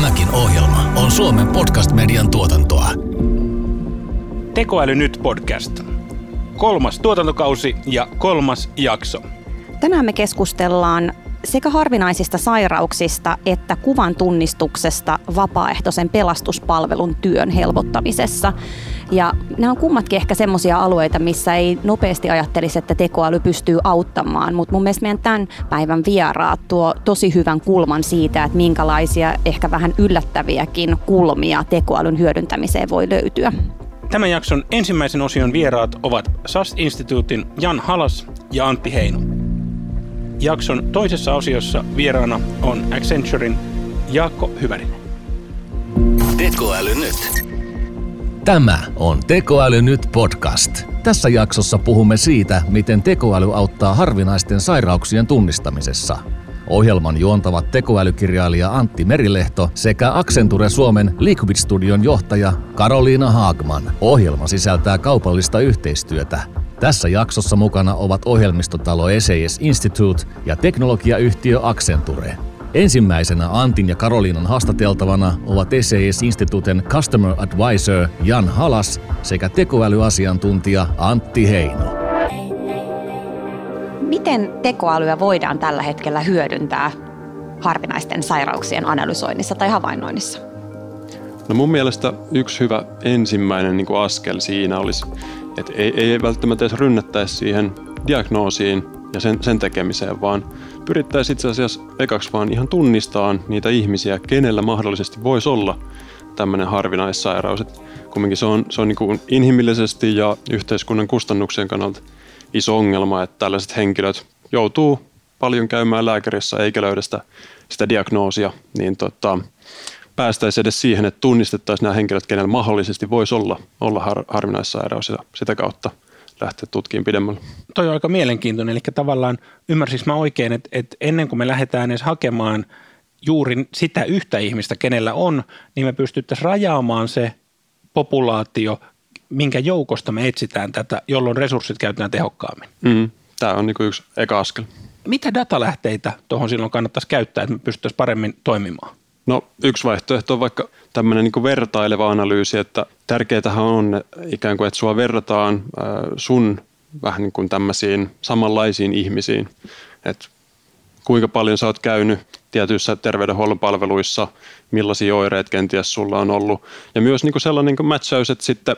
Tämäkin ohjelma on Suomen podcast-median tuotantoa. Tekoäly nyt podcast. Kolmas tuotantokausi ja kolmas jakso. Tänään me keskustellaan sekä harvinaisista sairauksista että kuvan tunnistuksesta vapaaehtoisen pelastuspalvelun työn helpottamisessa. Ja nämä on kummatkin ehkä semmoisia alueita, missä ei nopeasti ajattelisi, että tekoäly pystyy auttamaan, mutta mun mielestä meidän tämän päivän vieraat tuo tosi hyvän kulman siitä, että minkälaisia ehkä vähän yllättäviäkin kulmia tekoälyn hyödyntämiseen voi löytyä. Tämän jakson ensimmäisen osion vieraat ovat SAS-instituutin Jan Halas ja Antti Heino. Jakson toisessa osiossa vieraana on Accenturein Jaakko Hyvärinen. Tekoäly nyt. Tämä on Tekoäly nyt podcast. Tässä jaksossa puhumme siitä, miten tekoäly auttaa harvinaisten sairauksien tunnistamisessa. Ohjelman juontavat tekoälykirjailija Antti Merilehto sekä Accenture Suomen Liquid Studion johtaja Karoliina Haagman. Ohjelma sisältää kaupallista yhteistyötä. Tässä jaksossa mukana ovat ohjelmistotalo SES Institute ja teknologiayhtiö Accenture. Ensimmäisenä Antin ja Karoliinan haastateltavana ovat SES Instituten Customer Advisor Jan Halas sekä tekoälyasiantuntija Antti Heino. Miten tekoälyä voidaan tällä hetkellä hyödyntää harvinaisten sairauksien analysoinnissa tai havainnoinnissa? No mun mielestä yksi hyvä ensimmäinen niin kuin askel siinä olisi, että ei, ei välttämättä edes rynnättäisi siihen diagnoosiin ja sen, sen tekemiseen, vaan pyrittäisiin itse asiassa ekaksi vaan ihan tunnistaa niitä ihmisiä, kenellä mahdollisesti voisi olla tämmöinen harvinaissairaus. Et kumminkin se on, se on niin inhimillisesti ja yhteiskunnan kustannuksien kannalta iso ongelma, että tällaiset henkilöt joutuu paljon käymään lääkärissä eikä löydä sitä, sitä diagnoosia, niin tota, päästäisiin edes siihen, että tunnistettaisiin nämä henkilöt, kenellä mahdollisesti voisi olla, olla har, harvinaissairaus ja sitä kautta lähteä tutkimaan pidemmälle. Toi on aika mielenkiintoinen, eli tavallaan ymmärsinkö mä oikein, että, että ennen kuin me lähdetään edes hakemaan juuri sitä yhtä ihmistä, kenellä on, niin me pystyttäisiin rajaamaan se populaatio, minkä joukosta me etsitään tätä, jolloin resurssit käytetään tehokkaammin. Mm, Tämä on niin yksi eka askel. Mitä datalähteitä tuohon silloin kannattaisi käyttää, että me pystyttäisiin paremmin toimimaan? No yksi vaihtoehto on vaikka tämmöinen niin vertaileva analyysi, että tärkeätähän on ikään kuin, että sua verrataan sun vähän niin kuin tämmöisiin samanlaisiin ihmisiin. Että kuinka paljon sä oot käynyt tietyissä terveydenhuollon palveluissa, millaisia oireita kenties sulla on ollut. Ja myös niin kuin sellainen niin matchaus, että sitten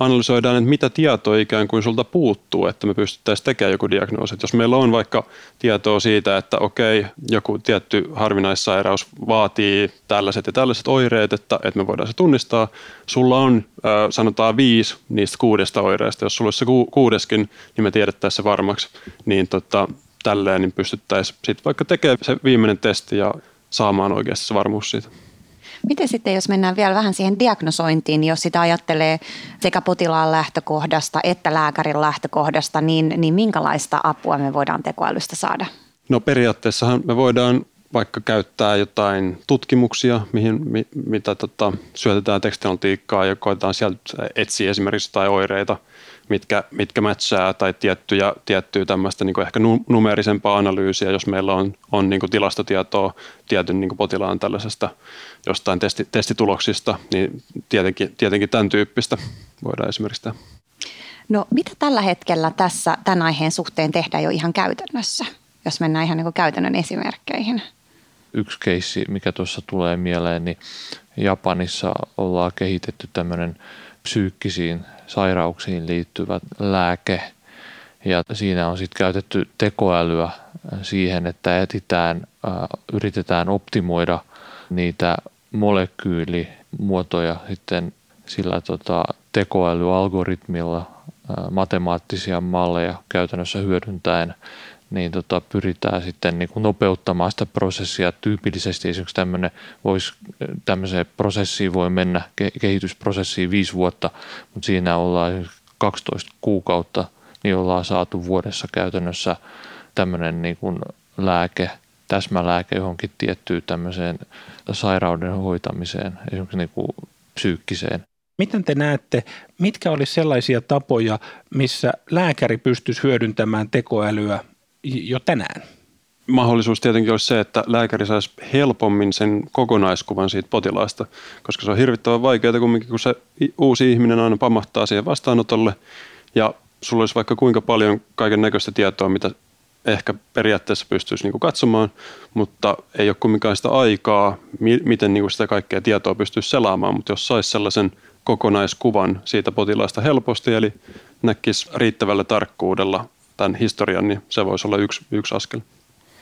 analysoidaan, että mitä tietoa ikään kuin sulta puuttuu, että me pystyttäisiin tekemään joku diagnoosi. Jos meillä on vaikka tietoa siitä, että okei, joku tietty harvinaissairaus vaatii tällaiset ja tällaiset oireet, että, että me voidaan se tunnistaa. Sulla on sanotaan viisi niistä kuudesta oireesta. Jos sulla olisi se kuudeskin, niin me tiedettäisiin se varmaksi. Niin tota, tälleen niin pystyttäisiin sitten vaikka tekemään se viimeinen testi ja saamaan oikeasti se varmuus siitä. Miten sitten, jos mennään vielä vähän siihen diagnosointiin, niin jos sitä ajattelee sekä potilaan lähtökohdasta että lääkärin lähtökohdasta, niin, niin minkälaista apua me voidaan tekoälystä saada? No periaatteessahan me voidaan vaikka käyttää jotain tutkimuksia, mihin, mi, mitä tota, syötetään tekstinologiikkaa ja koetaan sieltä etsiä esimerkiksi jotain oireita – mitkä, mitkä matchaa tai tiettyjä, tiettyä tämmöistä niin ehkä numeerisempaa analyysiä, jos meillä on, on niin tilastotietoa tietyn niin potilaan tällaisesta jostain testi, testituloksista, niin tietenkin, tietenkin tämän tyyppistä voidaan esimerkiksi tehdä. No mitä tällä hetkellä tässä tämän aiheen suhteen tehdään jo ihan käytännössä, jos mennään ihan niin käytännön esimerkkeihin? Yksi keissi, mikä tuossa tulee mieleen, niin Japanissa ollaan kehitetty tämmöinen psyykkisiin sairauksiin liittyvä lääke. Ja siinä on sitten käytetty tekoälyä siihen, että etitään, yritetään optimoida niitä molekyylimuotoja sitten sillä tota, tekoälyalgoritmilla, matemaattisia malleja käytännössä hyödyntäen, niin tota, pyritään sitten niin kuin nopeuttamaan sitä prosessia. Tyypillisesti esimerkiksi tämmöinen voisi, tämmöiseen prosessiin voi mennä, kehitysprosessiin viisi vuotta, mutta siinä ollaan 12 kuukautta, niin ollaan saatu vuodessa käytännössä tämmöinen niin kuin lääke, täsmälääke johonkin tiettyyn tämmöiseen sairauden hoitamiseen, esimerkiksi niin kuin psyykkiseen. Miten te näette, mitkä olisi sellaisia tapoja, missä lääkäri pystyisi hyödyntämään tekoälyä jo tänään? mahdollisuus tietenkin olisi se, että lääkäri saisi helpommin sen kokonaiskuvan siitä potilaasta, koska se on hirvittävän vaikeaa kumminkin, kun se uusi ihminen aina pamahtaa siihen vastaanotolle ja sulla olisi vaikka kuinka paljon kaiken näköistä tietoa, mitä ehkä periaatteessa pystyisi niin katsomaan, mutta ei ole kumminkaan sitä aikaa, miten niin sitä kaikkea tietoa pystyisi selaamaan, mutta jos saisi sellaisen kokonaiskuvan siitä potilaasta helposti, eli näkisi riittävällä tarkkuudella tämän historian, niin se voisi olla yksi, yksi askel.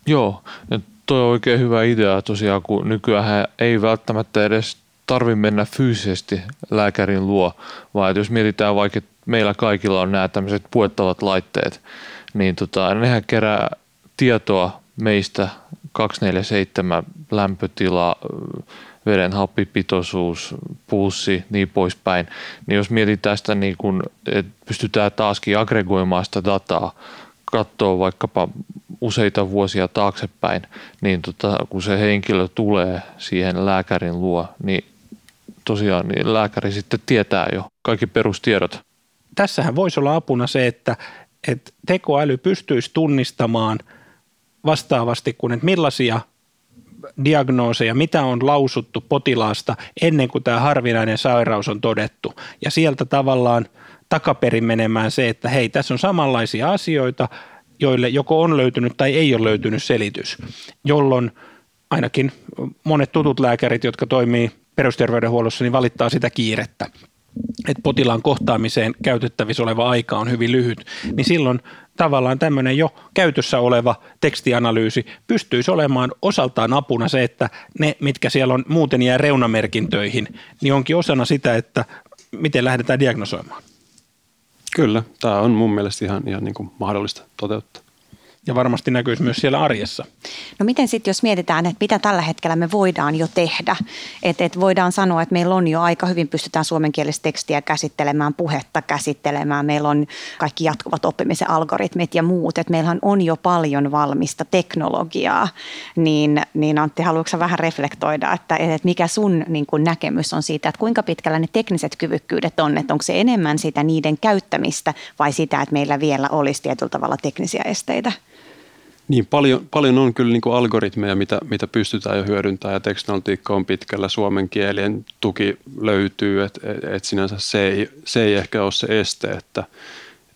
Joo, ja toi on oikein hyvä idea tosiaan, kun nykyään ei välttämättä edes tarvi mennä fyysisesti lääkärin luo, vaan että jos mietitään vaikka, että meillä kaikilla on nämä tämmöiset puettavat laitteet, niin tota, nehän kerää tietoa meistä 247 lämpötila, veden happipitoisuus, pulssi, niin poispäin. Niin jos mietitään sitä, niin kun, että pystytään taaskin aggregoimaan sitä dataa, katsoa vaikkapa useita vuosia taaksepäin, niin tota, kun se henkilö tulee siihen lääkärin luo, niin tosiaan niin lääkäri sitten tietää jo kaikki perustiedot. Tässähän voisi olla apuna se, että, että tekoäly pystyisi tunnistamaan vastaavasti kuin, että millaisia diagnooseja, mitä on lausuttu potilaasta ennen kuin tämä harvinainen sairaus on todettu. Ja sieltä tavallaan takaperin menemään se, että hei, tässä on samanlaisia asioita, joille joko on löytynyt tai ei ole löytynyt selitys, jolloin ainakin monet tutut lääkärit, jotka toimii perusterveydenhuollossa, niin valittaa sitä kiirettä että potilaan kohtaamiseen käytettävissä oleva aika on hyvin lyhyt, niin silloin tavallaan tämmöinen jo käytössä oleva tekstianalyysi pystyisi olemaan osaltaan apuna se, että ne, mitkä siellä on muuten jää reunamerkintöihin, niin onkin osana sitä, että miten lähdetään diagnosoimaan. Kyllä, tämä on mun mielestä ihan, ihan niin kuin mahdollista toteuttaa ja varmasti näkyisi myös siellä arjessa. No miten sitten, jos mietitään, että mitä tällä hetkellä me voidaan jo tehdä, että et voidaan sanoa, että meillä on jo aika hyvin, pystytään suomenkielistä tekstiä käsittelemään, puhetta käsittelemään, meillä on kaikki jatkuvat oppimisen algoritmit ja muut, että meillähän on jo paljon valmista teknologiaa, niin, niin Antti, haluatko vähän reflektoida, että, että mikä sun niin kun näkemys on siitä, että kuinka pitkällä ne tekniset kyvykkyydet on, että onko se enemmän sitä niiden käyttämistä vai sitä, että meillä vielä olisi tietyllä tavalla teknisiä esteitä? Niin, paljon, paljon on kyllä niin algoritmeja, mitä, mitä pystytään jo hyödyntämään ja teknologiikka on pitkällä, suomen kielien tuki löytyy, että et, sinänsä se ei, se ei ehkä ole se este, että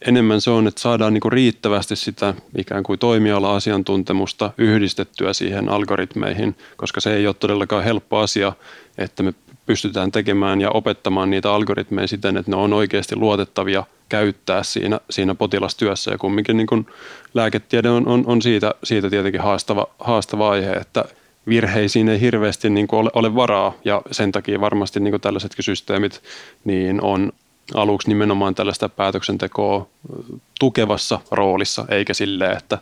enemmän se on, että saadaan niin riittävästi sitä ikään kuin toimiala-asiantuntemusta yhdistettyä siihen algoritmeihin, koska se ei ole todellakaan helppo asia, että me pystytään tekemään ja opettamaan niitä algoritmeja siten, että ne on oikeasti luotettavia käyttää siinä, siinä potilastyössä. Ja kumminkin niin kuin lääketiede on, on, on siitä, siitä tietenkin haastava, haastava aihe, että virheisiin ei hirveästi niin kuin ole, ole varaa ja sen takia varmasti niin kuin tällaisetkin systeemit niin on aluksi nimenomaan tällaista päätöksentekoa tukevassa roolissa, eikä silleen, että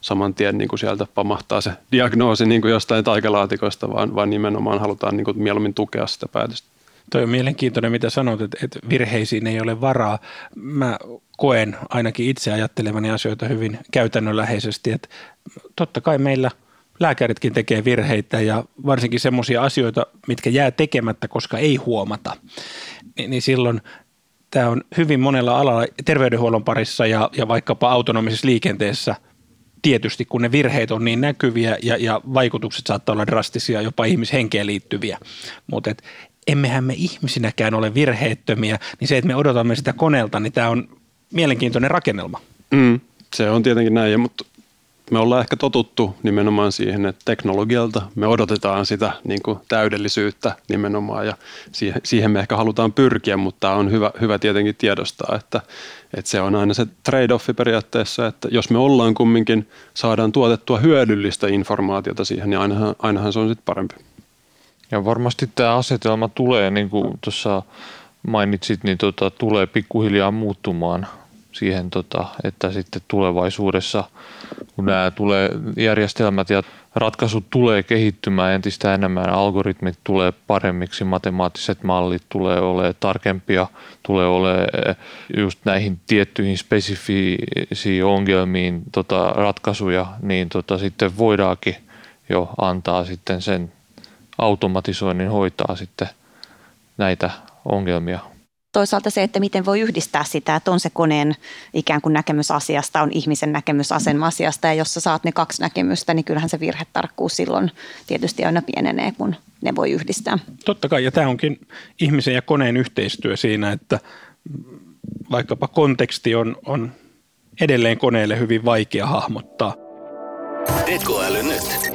saman tien niin kuin sieltä pamahtaa se diagnoosi niin kuin jostain taikalaatikosta, vaan, vaan nimenomaan halutaan niin kuin mieluummin tukea sitä päätöstä. Toi on mielenkiintoinen, mitä sanot, että, että virheisiin ei ole varaa. Mä koen ainakin itse ajattelevani asioita hyvin käytännönläheisesti, että totta kai meillä lääkäritkin tekee virheitä ja varsinkin semmoisia asioita, mitkä jää tekemättä, koska ei huomata, niin, niin silloin tämä on hyvin monella alalla terveydenhuollon parissa ja, ja vaikkapa autonomisessa liikenteessä tietysti, kun ne virheet on niin näkyviä ja, ja vaikutukset saattaa olla drastisia, jopa ihmishenkeen liittyviä. Mutta emmehän me ihmisinäkään ole virheettömiä, niin se, että me odotamme sitä koneelta, niin tämä on mielenkiintoinen rakennelma. Mm, se on tietenkin näin, mutta me ollaan ehkä totuttu nimenomaan siihen, että teknologialta me odotetaan sitä niin kuin täydellisyyttä nimenomaan ja siihen, me ehkä halutaan pyrkiä, mutta on hyvä, hyvä tietenkin tiedostaa, että, että se on aina se trade-offi periaatteessa, että jos me ollaan kumminkin, saadaan tuotettua hyödyllistä informaatiota siihen, niin ainahan, ainahan se on sitten parempi. Ja varmasti tämä asetelma tulee, niin kuin tuossa mainitsit, niin tota, tulee pikkuhiljaa muuttumaan siihen, tota, että sitten tulevaisuudessa, kun nämä tulee järjestelmät ja ratkaisut tulee kehittymään entistä enemmän, algoritmit tulee paremmiksi, matemaattiset mallit tulee olemaan tarkempia, tulee olemaan just näihin tiettyihin spesifisiin ongelmiin tota, ratkaisuja, niin tota, sitten voidaankin jo antaa sitten sen automatisoinnin hoitaa sitten näitä ongelmia. Toisaalta se, että miten voi yhdistää sitä, että on se koneen ikään kuin näkemys asiasta, on ihmisen näkemys asiasta ja jos sä saat ne kaksi näkemystä, niin kyllähän se virhetarkkuus silloin tietysti aina pienenee, kun ne voi yhdistää. Totta kai, ja tämä onkin ihmisen ja koneen yhteistyö siinä, että vaikkapa konteksti on, on edelleen koneelle hyvin vaikea hahmottaa. Tekoäly nyt.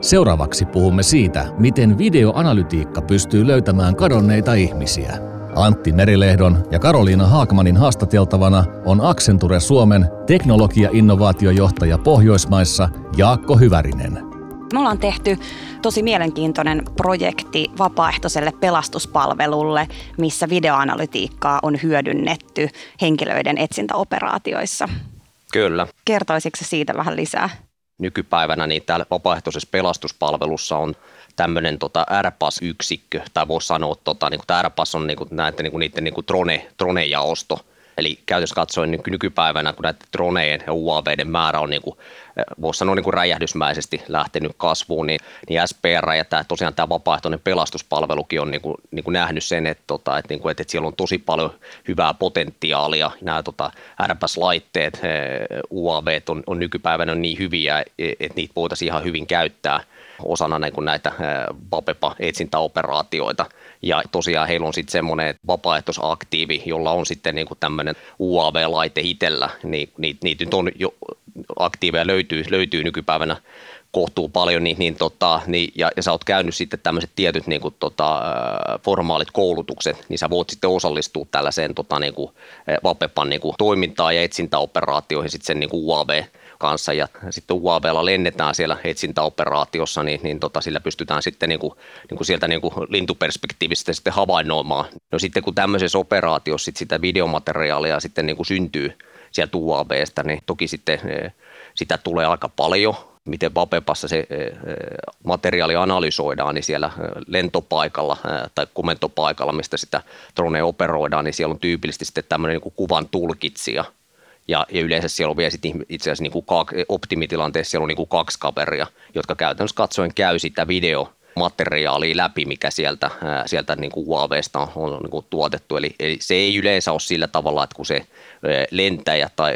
Seuraavaksi puhumme siitä, miten videoanalytiikka pystyy löytämään kadonneita ihmisiä. Antti Merilehdon ja Karoliina Haakmanin haastateltavana on Accenture Suomen teknologia-innovaatiojohtaja Pohjoismaissa Jaakko Hyvärinen. Me ollaan tehty tosi mielenkiintoinen projekti vapaaehtoiselle pelastuspalvelulle, missä videoanalytiikkaa on hyödynnetty henkilöiden etsintäoperaatioissa. Kyllä. Kertoisitko siitä vähän lisää? Nykypäivänä niin täällä vapaaehtoisessa pelastuspalvelussa on tämmöinen tota RPAS-yksikkö, tai voisi sanoa, tota, niin kuin RPAS on niin kuin, näiden, niin kuin, niiden niin kuin drone, drone-jaosto, Eli käytössä katsoen niin nykypäivänä, kun näiden dronejen ja UAViden määrä on, niin kuin, voisi sanoa niin kuin räjähdysmäisesti lähtenyt kasvuun, niin, niin SPR ja tämä, tosiaan tämä vapaaehtoinen pelastuspalvelukin on niin kuin, niin kuin nähnyt sen, että, tota, että, niin kuin, että, että siellä on tosi paljon hyvää potentiaalia. Nämä tota, RPS-laitteet, UAV on, on nykypäivänä niin hyviä, että niitä voitaisiin ihan hyvin käyttää osana niin kuin näitä VAPEPA-etsintäoperaatioita. Ja tosiaan heillä on sitten semmoinen vapaaehtoisaktiivi, jolla on sitten niin kuin tämmöinen UAV-laite itsellä, niin niitä, niitä nyt on jo aktiiveja löytyy, löytyy nykypäivänä kohtuu paljon, niin, niin, tota, niin, ja, ja sä oot käynyt sitten tämmöiset tietyt niin kuin, tota, formaalit koulutukset, niin sä voit sitten osallistua tällaiseen tota, niin kuin, Vapepan niin kuin, toimintaan ja etsintäoperaatioihin sitten sen niin kuin UAV kanssa ja sitten UAVlla lennetään siellä etsintäoperaatiossa, niin, niin tota, sillä pystytään sitten niin kuin, niin kuin sieltä niin kuin lintuperspektiivistä sitten havainnoimaan. No sitten kun tämmöisessä operaatiossa sit sitä videomateriaalia sitten niin kuin syntyy sieltä UAVstä, niin toki sitten eh, sitä tulee aika paljon, miten Vapepassa se eh, materiaali analysoidaan, niin siellä lentopaikalla tai komentopaikalla, mistä sitä drone operoidaan, niin siellä on tyypillisesti sitten tämmöinen niin kuvan tulkitsija, ja, ja yleensä siellä on vielä sit itse asiassa niin kuin kaksi, optimitilanteessa siellä on niin kuin kaksi kaveria, jotka käytännössä katsoen käy sitä video materiaalia läpi, mikä sieltä, sieltä niin kuin UAVsta on, on niin kuin tuotettu. Eli, eli se ei yleensä ole sillä tavalla, että kun se lentäjä tai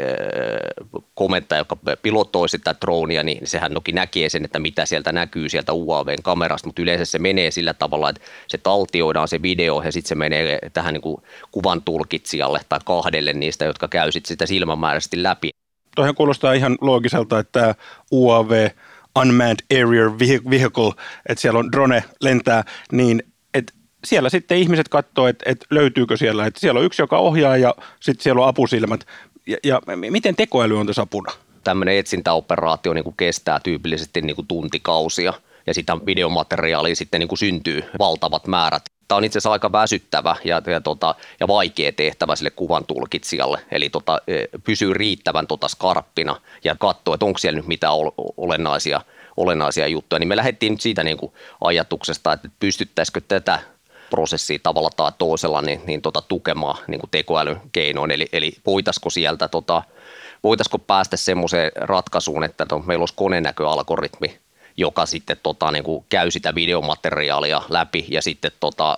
komentaja, joka pilotoi sitä dronia, niin sehän toki näkee sen, että mitä sieltä näkyy sieltä UAVn kamerasta, mutta yleensä se menee sillä tavalla, että se taltioidaan se video ja sitten se menee tähän niin kuin kuvan tulkitsijalle tai kahdelle niistä, jotka käy sitten sitä silmämääräisesti läpi. Toihan kuulostaa ihan loogiselta, että UAV Unmanned Area Vehicle, että siellä on drone lentää, niin siellä sitten ihmiset katsoo, että, että löytyykö siellä, että siellä on yksi, joka ohjaa ja sitten siellä on apusilmät. Ja, ja miten tekoäly on tässä apuna? Tämmöinen etsintäoperaatio niin kuin kestää tyypillisesti niin kuin tuntikausia ja sitä videomateriaalia sitten niin kuin syntyy valtavat määrät. Tämä on itse asiassa aika väsyttävä ja, ja, tota, ja vaikea tehtävä sille kuvan tulkitsijalle. Eli tota, e, pysyy riittävän tota skarppina ja katsoo, että onko siellä nyt mitään olennaisia, olennaisia juttuja. Niin me lähdettiin nyt siitä niin kuin ajatuksesta, että pystyttäisikö tätä prosessia tavalla tai toisella niin, niin tota, tukemaan niin kuin tekoälyn keinoin. Eli, eli voitaisiko sieltä tota, voitaisiko päästä semmoiseen ratkaisuun, että to, meillä olisi konenäköalgoritmi, joka sitten tota, niin kuin käy sitä videomateriaalia läpi ja sitten tota,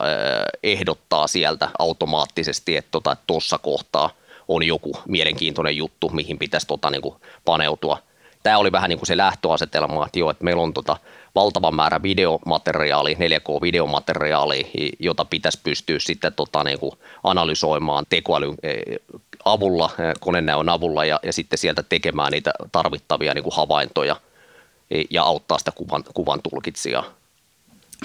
ehdottaa sieltä automaattisesti, että tuossa tota, kohtaa on joku mielenkiintoinen juttu, mihin pitäisi tota, niin kuin paneutua. Tämä oli vähän niin kuin se lähtöasetelma, että, jo, että meillä on tota, valtava määrä videomateriaalia, 4K-videomateriaalia, jota pitäisi pystyä sitten tota, niin kuin analysoimaan tekoälyn e, avulla, konenäön avulla ja, ja sitten sieltä tekemään niitä tarvittavia niin kuin havaintoja – ja auttaa sitä kuvan, kuvan tulkitsijaa.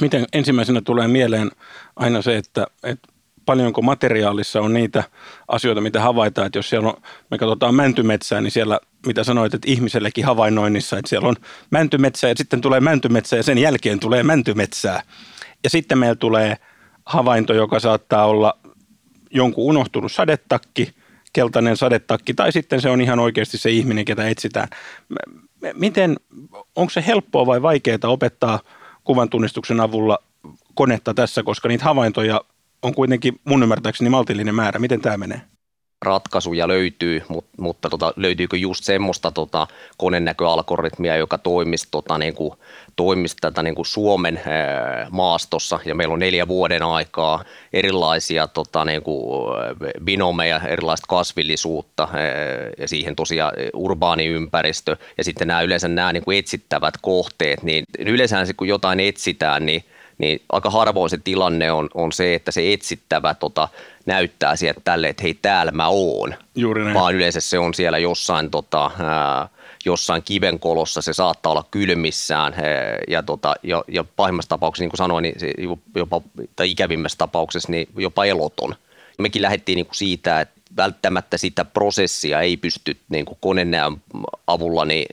Miten ensimmäisenä tulee mieleen aina se, että, että paljonko materiaalissa on niitä asioita, mitä havaitaan, että jos siellä on, me katsotaan mäntymetsää, niin siellä, mitä sanoit, että ihmisellekin havainnoinnissa, että siellä on mäntymetsää ja sitten tulee mäntymetsää ja sen jälkeen tulee mäntymetsää. Ja sitten meillä tulee havainto, joka saattaa olla jonkun unohtunut sadetakki, keltainen sadetakki, tai sitten se on ihan oikeasti se ihminen, ketä etsitään miten, onko se helppoa vai vaikeaa opettaa kuvan tunnistuksen avulla konetta tässä, koska niitä havaintoja on kuitenkin mun ymmärtääkseni maltillinen määrä. Miten tämä menee? ratkaisuja löytyy, mutta, mutta tota, löytyykö just semmoista tota, konenäköalgoritmia, joka toimisi, tota, niin kuin, toimisi tätä niin kuin Suomen ää, maastossa ja meillä on neljä vuoden aikaa erilaisia tota, niin kuin, binomeja, erilaista kasvillisuutta ää, ja siihen tosiaan urbaani ympäristö ja sitten nämä yleensä nämä niin kuin etsittävät kohteet, niin yleensä kun jotain etsitään, niin niin aika harvoin se tilanne on, on se, että se etsittävä tota, näyttää sieltä tälle, että hei täällä mä oon. Juuri näin. Vaan yleensä se on siellä jossain, tota, ää, jossain kivenkolossa, se saattaa olla kylmissään ää, ja, tota, ja, ja pahimmassa tapauksessa, niin kuin sanoin, niin se jopa, tai ikävimmässä tapauksessa niin jopa eloton. Mekin lähdettiin niin kuin siitä, että välttämättä sitä prosessia ei pysty niin kuin konenäön avulla niin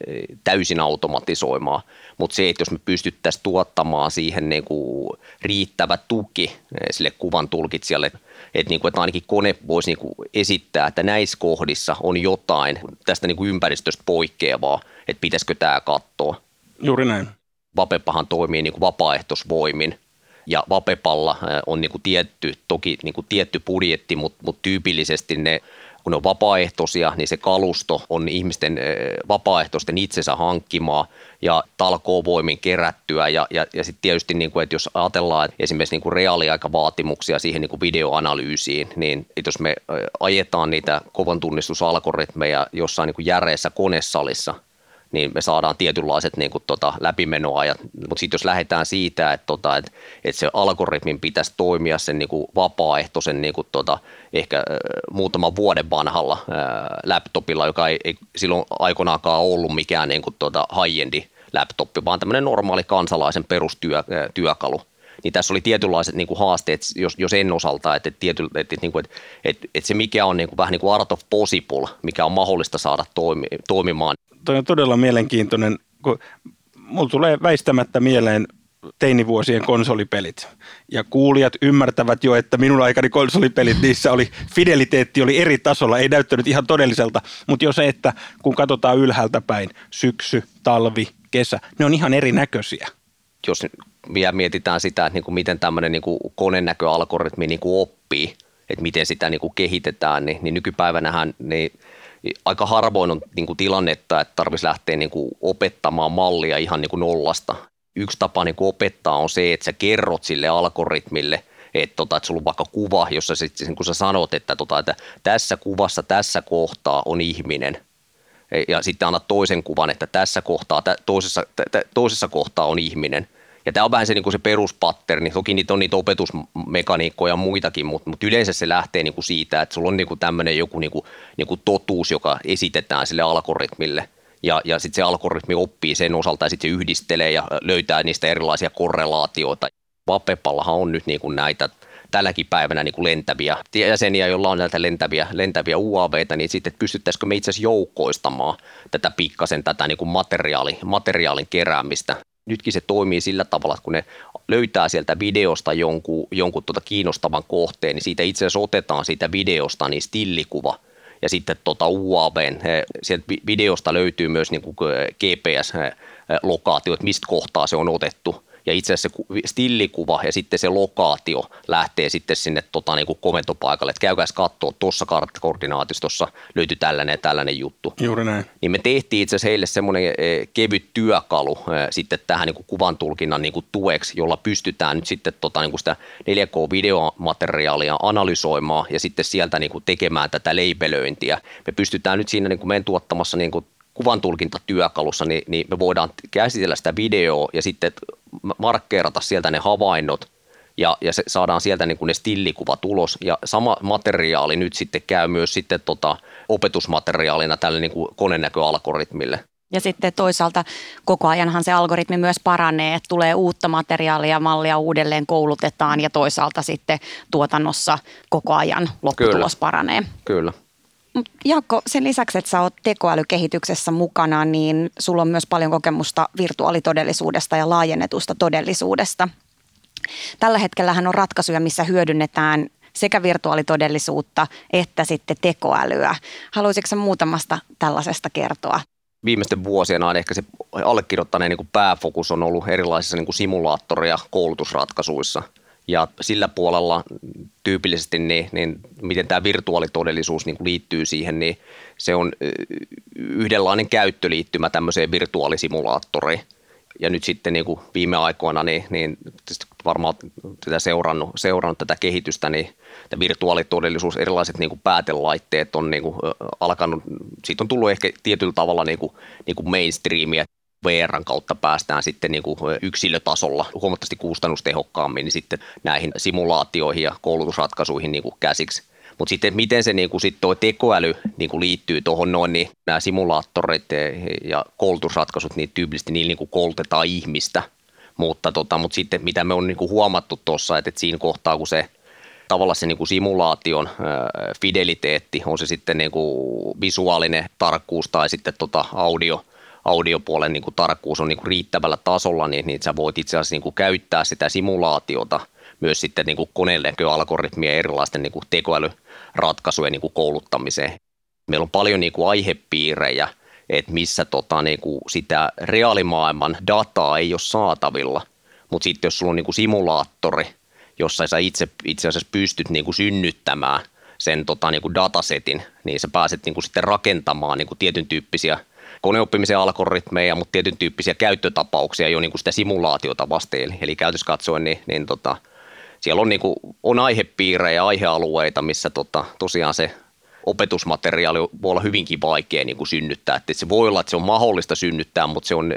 täysin automatisoimaan, mutta se, että jos me pystyttäisiin tuottamaan siihen niin kuin riittävä tuki sille kuvan tulkitsijalle, että, niin kuin, että ainakin kone voisi niin kuin esittää, että näissä kohdissa on jotain tästä niin kuin ympäristöstä poikkeavaa, että pitäisikö tämä katsoa. Juuri näin. Vapepahan toimii niin kuin vapaaehtoisvoimin, ja Vapepalla on niin kuin tietty, toki niin kuin tietty budjetti, mutta, mutta tyypillisesti ne kun ne on vapaaehtoisia, niin se kalusto on ihmisten vapaaehtoisten itsensä hankkimaa ja talkoovoimin kerättyä. Ja, ja, ja sitten tietysti, niin kuin, että jos ajatellaan että esimerkiksi niin kuin reaaliaikavaatimuksia siihen niin kuin videoanalyysiin, niin jos me ajetaan niitä kovan tunnistusalgoritmeja jossain niin kuin järeessä konesalissa, niin me saadaan tietynlaiset niin kuin, tota, läpimenoajat. Mutta sitten jos lähdetään siitä, että tota, et, et se algoritmin pitäisi toimia sen niin kuin, vapaaehtoisen niin kuin, tota, ehkä muutaman vuoden vanhalla ää, laptopilla, joka ei, ei silloin aikoinaakaan ollut mikään niin kuin, tota, high-endi laptoppi, vaan tämmöinen normaali kansalaisen perustyökalu, niin tässä oli tietynlaiset niin kuin haasteet, jos, jos en osalta, että, että, että, niin kuin, että, että, että se mikä on niin kuin, vähän niin kuin art of possible, mikä on mahdollista saada toimi, toimimaan, toi on todella mielenkiintoinen, kun mulla tulee väistämättä mieleen teinivuosien konsolipelit. Ja kuulijat ymmärtävät jo, että minun aikani konsolipelit, niissä oli, fideliteetti oli eri tasolla, ei näyttänyt ihan todelliselta, mutta jo se, että kun katsotaan ylhäältä päin, syksy, talvi, kesä, ne on ihan erinäköisiä. Jos vielä mietitään sitä, että niin kuin miten tämmöinen niin kuin konenäköalgoritmi niin kuin oppii, että miten sitä niin kuin kehitetään, niin, niin nykypäivänähän niin aika harvoin on niin kuin tilannetta, että tarvitsisi lähteä niin kuin opettamaan mallia ihan niin kuin nollasta. Yksi tapa niin kuin opettaa on se, että sä kerrot sille algoritmille, että, tota, että sulla on vaikka kuva, jossa sit, niin kun sä sanot, että, tota, että tässä kuvassa tässä kohtaa on ihminen, ja sitten annat toisen kuvan, että tässä kohtaa, toisessa, toisessa kohtaa on ihminen, ja tämä on vähän se, niin kuin se peruspatterni. Toki niitä on niitä opetusmekaniikkoja ja muitakin, mutta, mutta yleensä se lähtee niin kuin siitä, että sulla on niin kuin tämmöinen joku niin kuin, niin kuin totuus, joka esitetään sille algoritmille. Ja, ja sitten se algoritmi oppii sen osalta ja sitten se yhdistelee ja löytää niistä erilaisia korrelaatioita. Vapepallahan on nyt niin kuin näitä tälläkin päivänä niin kuin lentäviä jäseniä, joilla on näitä lentäviä, lentäviä UAVita, niin sitten pystyttäisikö me itse asiassa joukkoistamaan tätä pikkasen tätä niin kuin materiaali, materiaalin keräämistä nytkin se toimii sillä tavalla, että kun ne löytää sieltä videosta jonkun, jonkun tuota kiinnostavan kohteen, niin siitä itse asiassa otetaan siitä videosta niin stillikuva ja sitten tuota UAVn, sieltä videosta löytyy myös niin kuin GPS-lokaatio, että mistä kohtaa se on otettu ja itse asiassa se stillikuva ja sitten se lokaatio lähtee sitten sinne tota, niin kuin komentopaikalle, että käykääs katsoa, tuossa koordinaatistossa löytyy tällainen ja tällainen juttu. Juuri näin. Niin me tehtiin itse asiassa heille semmoinen e, kevyt työkalu e, sitten tähän niin kuin kuvantulkinnan niin kuin tueksi, jolla pystytään nyt sitten tota, niin kuin sitä 4K-videomateriaalia analysoimaan ja sitten sieltä niin kuin tekemään tätä leipelöintiä. Me pystytään nyt siinä niin kuin meidän tuottamassa niin kuin kuvantulkintatyökalussa, niin, niin me voidaan käsitellä sitä videoa ja sitten markkeerata sieltä ne havainnot ja, ja se, saadaan sieltä niin kuin ne stillikuva tulos ja sama materiaali nyt sitten käy myös sitten tota opetusmateriaalina tälle niin kuin konenäköalgoritmille. Ja sitten toisaalta koko ajanhan se algoritmi myös paranee, että tulee uutta materiaalia mallia uudelleen koulutetaan ja toisaalta sitten tuotannossa koko ajan lopputulos Kyllä. paranee. Kyllä. Jaakko, sen lisäksi, että sä oot tekoälykehityksessä mukana, niin sulla on myös paljon kokemusta virtuaalitodellisuudesta ja laajennetusta todellisuudesta. Tällä hetkellähän on ratkaisuja, missä hyödynnetään sekä virtuaalitodellisuutta että sitten tekoälyä. Haluaisitko muutamasta tällaisesta kertoa? Viimeisten vuosien aina ehkä se allekirjoittaneen niin pääfokus on ollut erilaisissa niin kuin simulaattori- ja koulutusratkaisuissa – Ja sillä puolella tyypillisesti, niin, niin miten tämä virtuaalitodellisuus niin kuin liittyy siihen, niin se on yhdenlainen käyttöliittymä tämmöiseen virtuaalisimulaattoriin. Ja nyt sitten niin kuin viime aikoina, niin, niin varmaan tätä seurannut, seurannut tätä kehitystä, niin tämä virtuaalitodellisuus, erilaiset niin kuin päätelaitteet on niin kuin alkanut, siitä on tullut ehkä tietyllä tavalla niin kuin, niin kuin mainstreamia. VRn kautta päästään sitten niin kuin yksilötasolla huomattavasti kustannustehokkaammin niin sitten näihin simulaatioihin ja koulutusratkaisuihin niin kuin käsiksi. Mutta sitten miten se niin kuin sit tuo tekoäly niin kuin liittyy tuohon noin, niin nämä simulaattorit ja koulutusratkaisut, niin tyypillisesti niillä niin kuin koulutetaan ihmistä. Mutta, tota, mutta sitten mitä me on niin kuin huomattu tuossa, että, että siinä kohtaa kun se tavallaan se niin kuin simulaation fideliteetti, on se sitten niin kuin visuaalinen tarkkuus tai sitten tota audio, audiopuolen niin kuin tarkkuus on niin kuin riittävällä tasolla, niin, niin sä voit itse asiassa niin kuin käyttää sitä simulaatiota myös sitten niin kuin koneelleköalgoritmia ja erilaisten niin kuin tekoälyratkaisujen niin kuin kouluttamiseen. Meillä on paljon niin kuin aihepiirejä, että missä tota, niin kuin sitä reaalimaailman dataa ei ole saatavilla, mutta sitten jos sulla on niin kuin simulaattori, jossa sä itse, itse asiassa pystyt niin kuin synnyttämään sen tota, niin kuin datasetin, niin sä pääset niin kuin sitten rakentamaan niin kuin tietyn tyyppisiä – koneoppimisen algoritmeja, mutta tietyn tyyppisiä käyttötapauksia jo niin kuin sitä simulaatiota vasten. Eli, eli käytössä katsoen, niin, niin tota, siellä on, niin kuin, on aihepiirejä ja aihealueita, missä tota, tosiaan se opetusmateriaali voi olla hyvinkin vaikea niin kuin synnyttää. Että se voi olla, että se on mahdollista synnyttää, mutta se, on,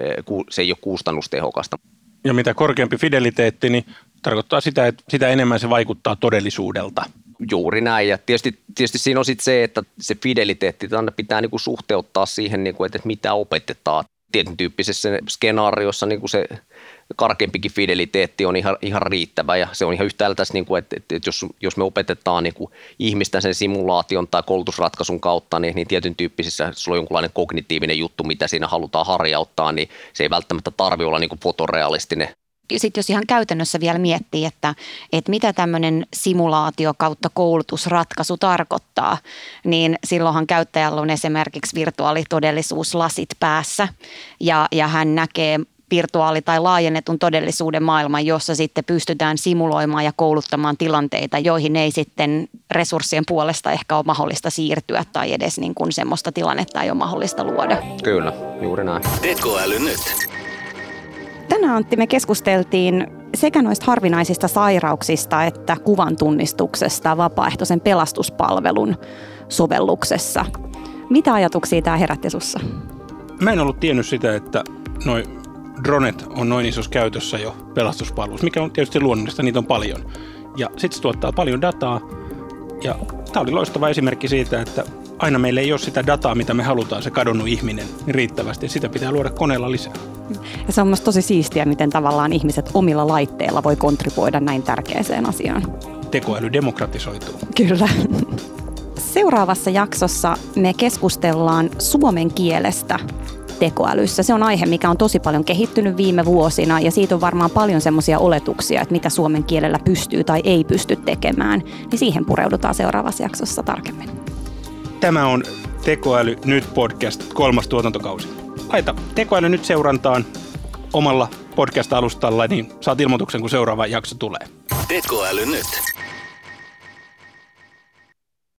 se ei ole kustannustehokasta. Ja mitä korkeampi fideliteetti, niin tarkoittaa sitä, että sitä enemmän se vaikuttaa todellisuudelta. Juuri näin, ja tietysti, tietysti siinä on sitten se, että se fideliteetti pitää niinku suhteuttaa siihen, niinku, että mitä opetetaan. Tietyn tyyppisessä skenaariossa niinku se karkeampikin fideliteetti on ihan, ihan riittävä, ja se on ihan yhtäällä tässä, niinku, että, että jos, jos me opetetaan niinku ihmistä sen simulaation tai koulutusratkaisun kautta, niin, niin tietyn tyyppisissä, sulla on jonkunlainen kognitiivinen juttu, mitä siinä halutaan harjauttaa, niin se ei välttämättä tarvi olla niinku fotorealistinen sitten jos ihan käytännössä vielä miettii, että, että mitä tämmöinen simulaatio kautta koulutusratkaisu tarkoittaa, niin silloinhan käyttäjällä on esimerkiksi virtuaalitodellisuuslasit päässä ja, ja hän näkee virtuaali- tai laajennetun todellisuuden maailman, jossa sitten pystytään simuloimaan ja kouluttamaan tilanteita, joihin ei sitten resurssien puolesta ehkä ole mahdollista siirtyä tai edes niin kuin semmoista tilannetta ei ole mahdollista luoda. Kyllä, juuri näin. Tekoäly nyt. Tänään Antti me keskusteltiin sekä noista harvinaisista sairauksista että kuvan tunnistuksesta vapaaehtoisen pelastuspalvelun sovelluksessa. Mitä ajatuksia tämä herätti sussa? Mä en ollut tiennyt sitä, että noin dronet on noin isossa käytössä jo pelastuspalvelussa, mikä on tietysti luonnollista, niitä on paljon. Ja sitten se tuottaa paljon dataa. Ja tämä oli loistava esimerkki siitä, että aina meillä ei ole sitä dataa, mitä me halutaan, se kadonnut ihminen, niin riittävästi. Sitä pitää luoda koneella lisää. Ja se on myös tosi siistiä, miten tavallaan ihmiset omilla laitteilla voi kontribuoida näin tärkeäseen asiaan. Tekoäly demokratisoituu. Kyllä. Seuraavassa jaksossa me keskustellaan suomen kielestä tekoälyssä. Se on aihe, mikä on tosi paljon kehittynyt viime vuosina ja siitä on varmaan paljon semmoisia oletuksia, että mitä suomen kielellä pystyy tai ei pysty tekemään. Niin siihen pureudutaan seuraavassa jaksossa tarkemmin. Tämä on Tekoäly nyt podcast kolmas tuotantokausi. Laita Tekoäly nyt seurantaan omalla podcast-alustalla, niin saat ilmoituksen, kun seuraava jakso tulee. Tekoäly nyt.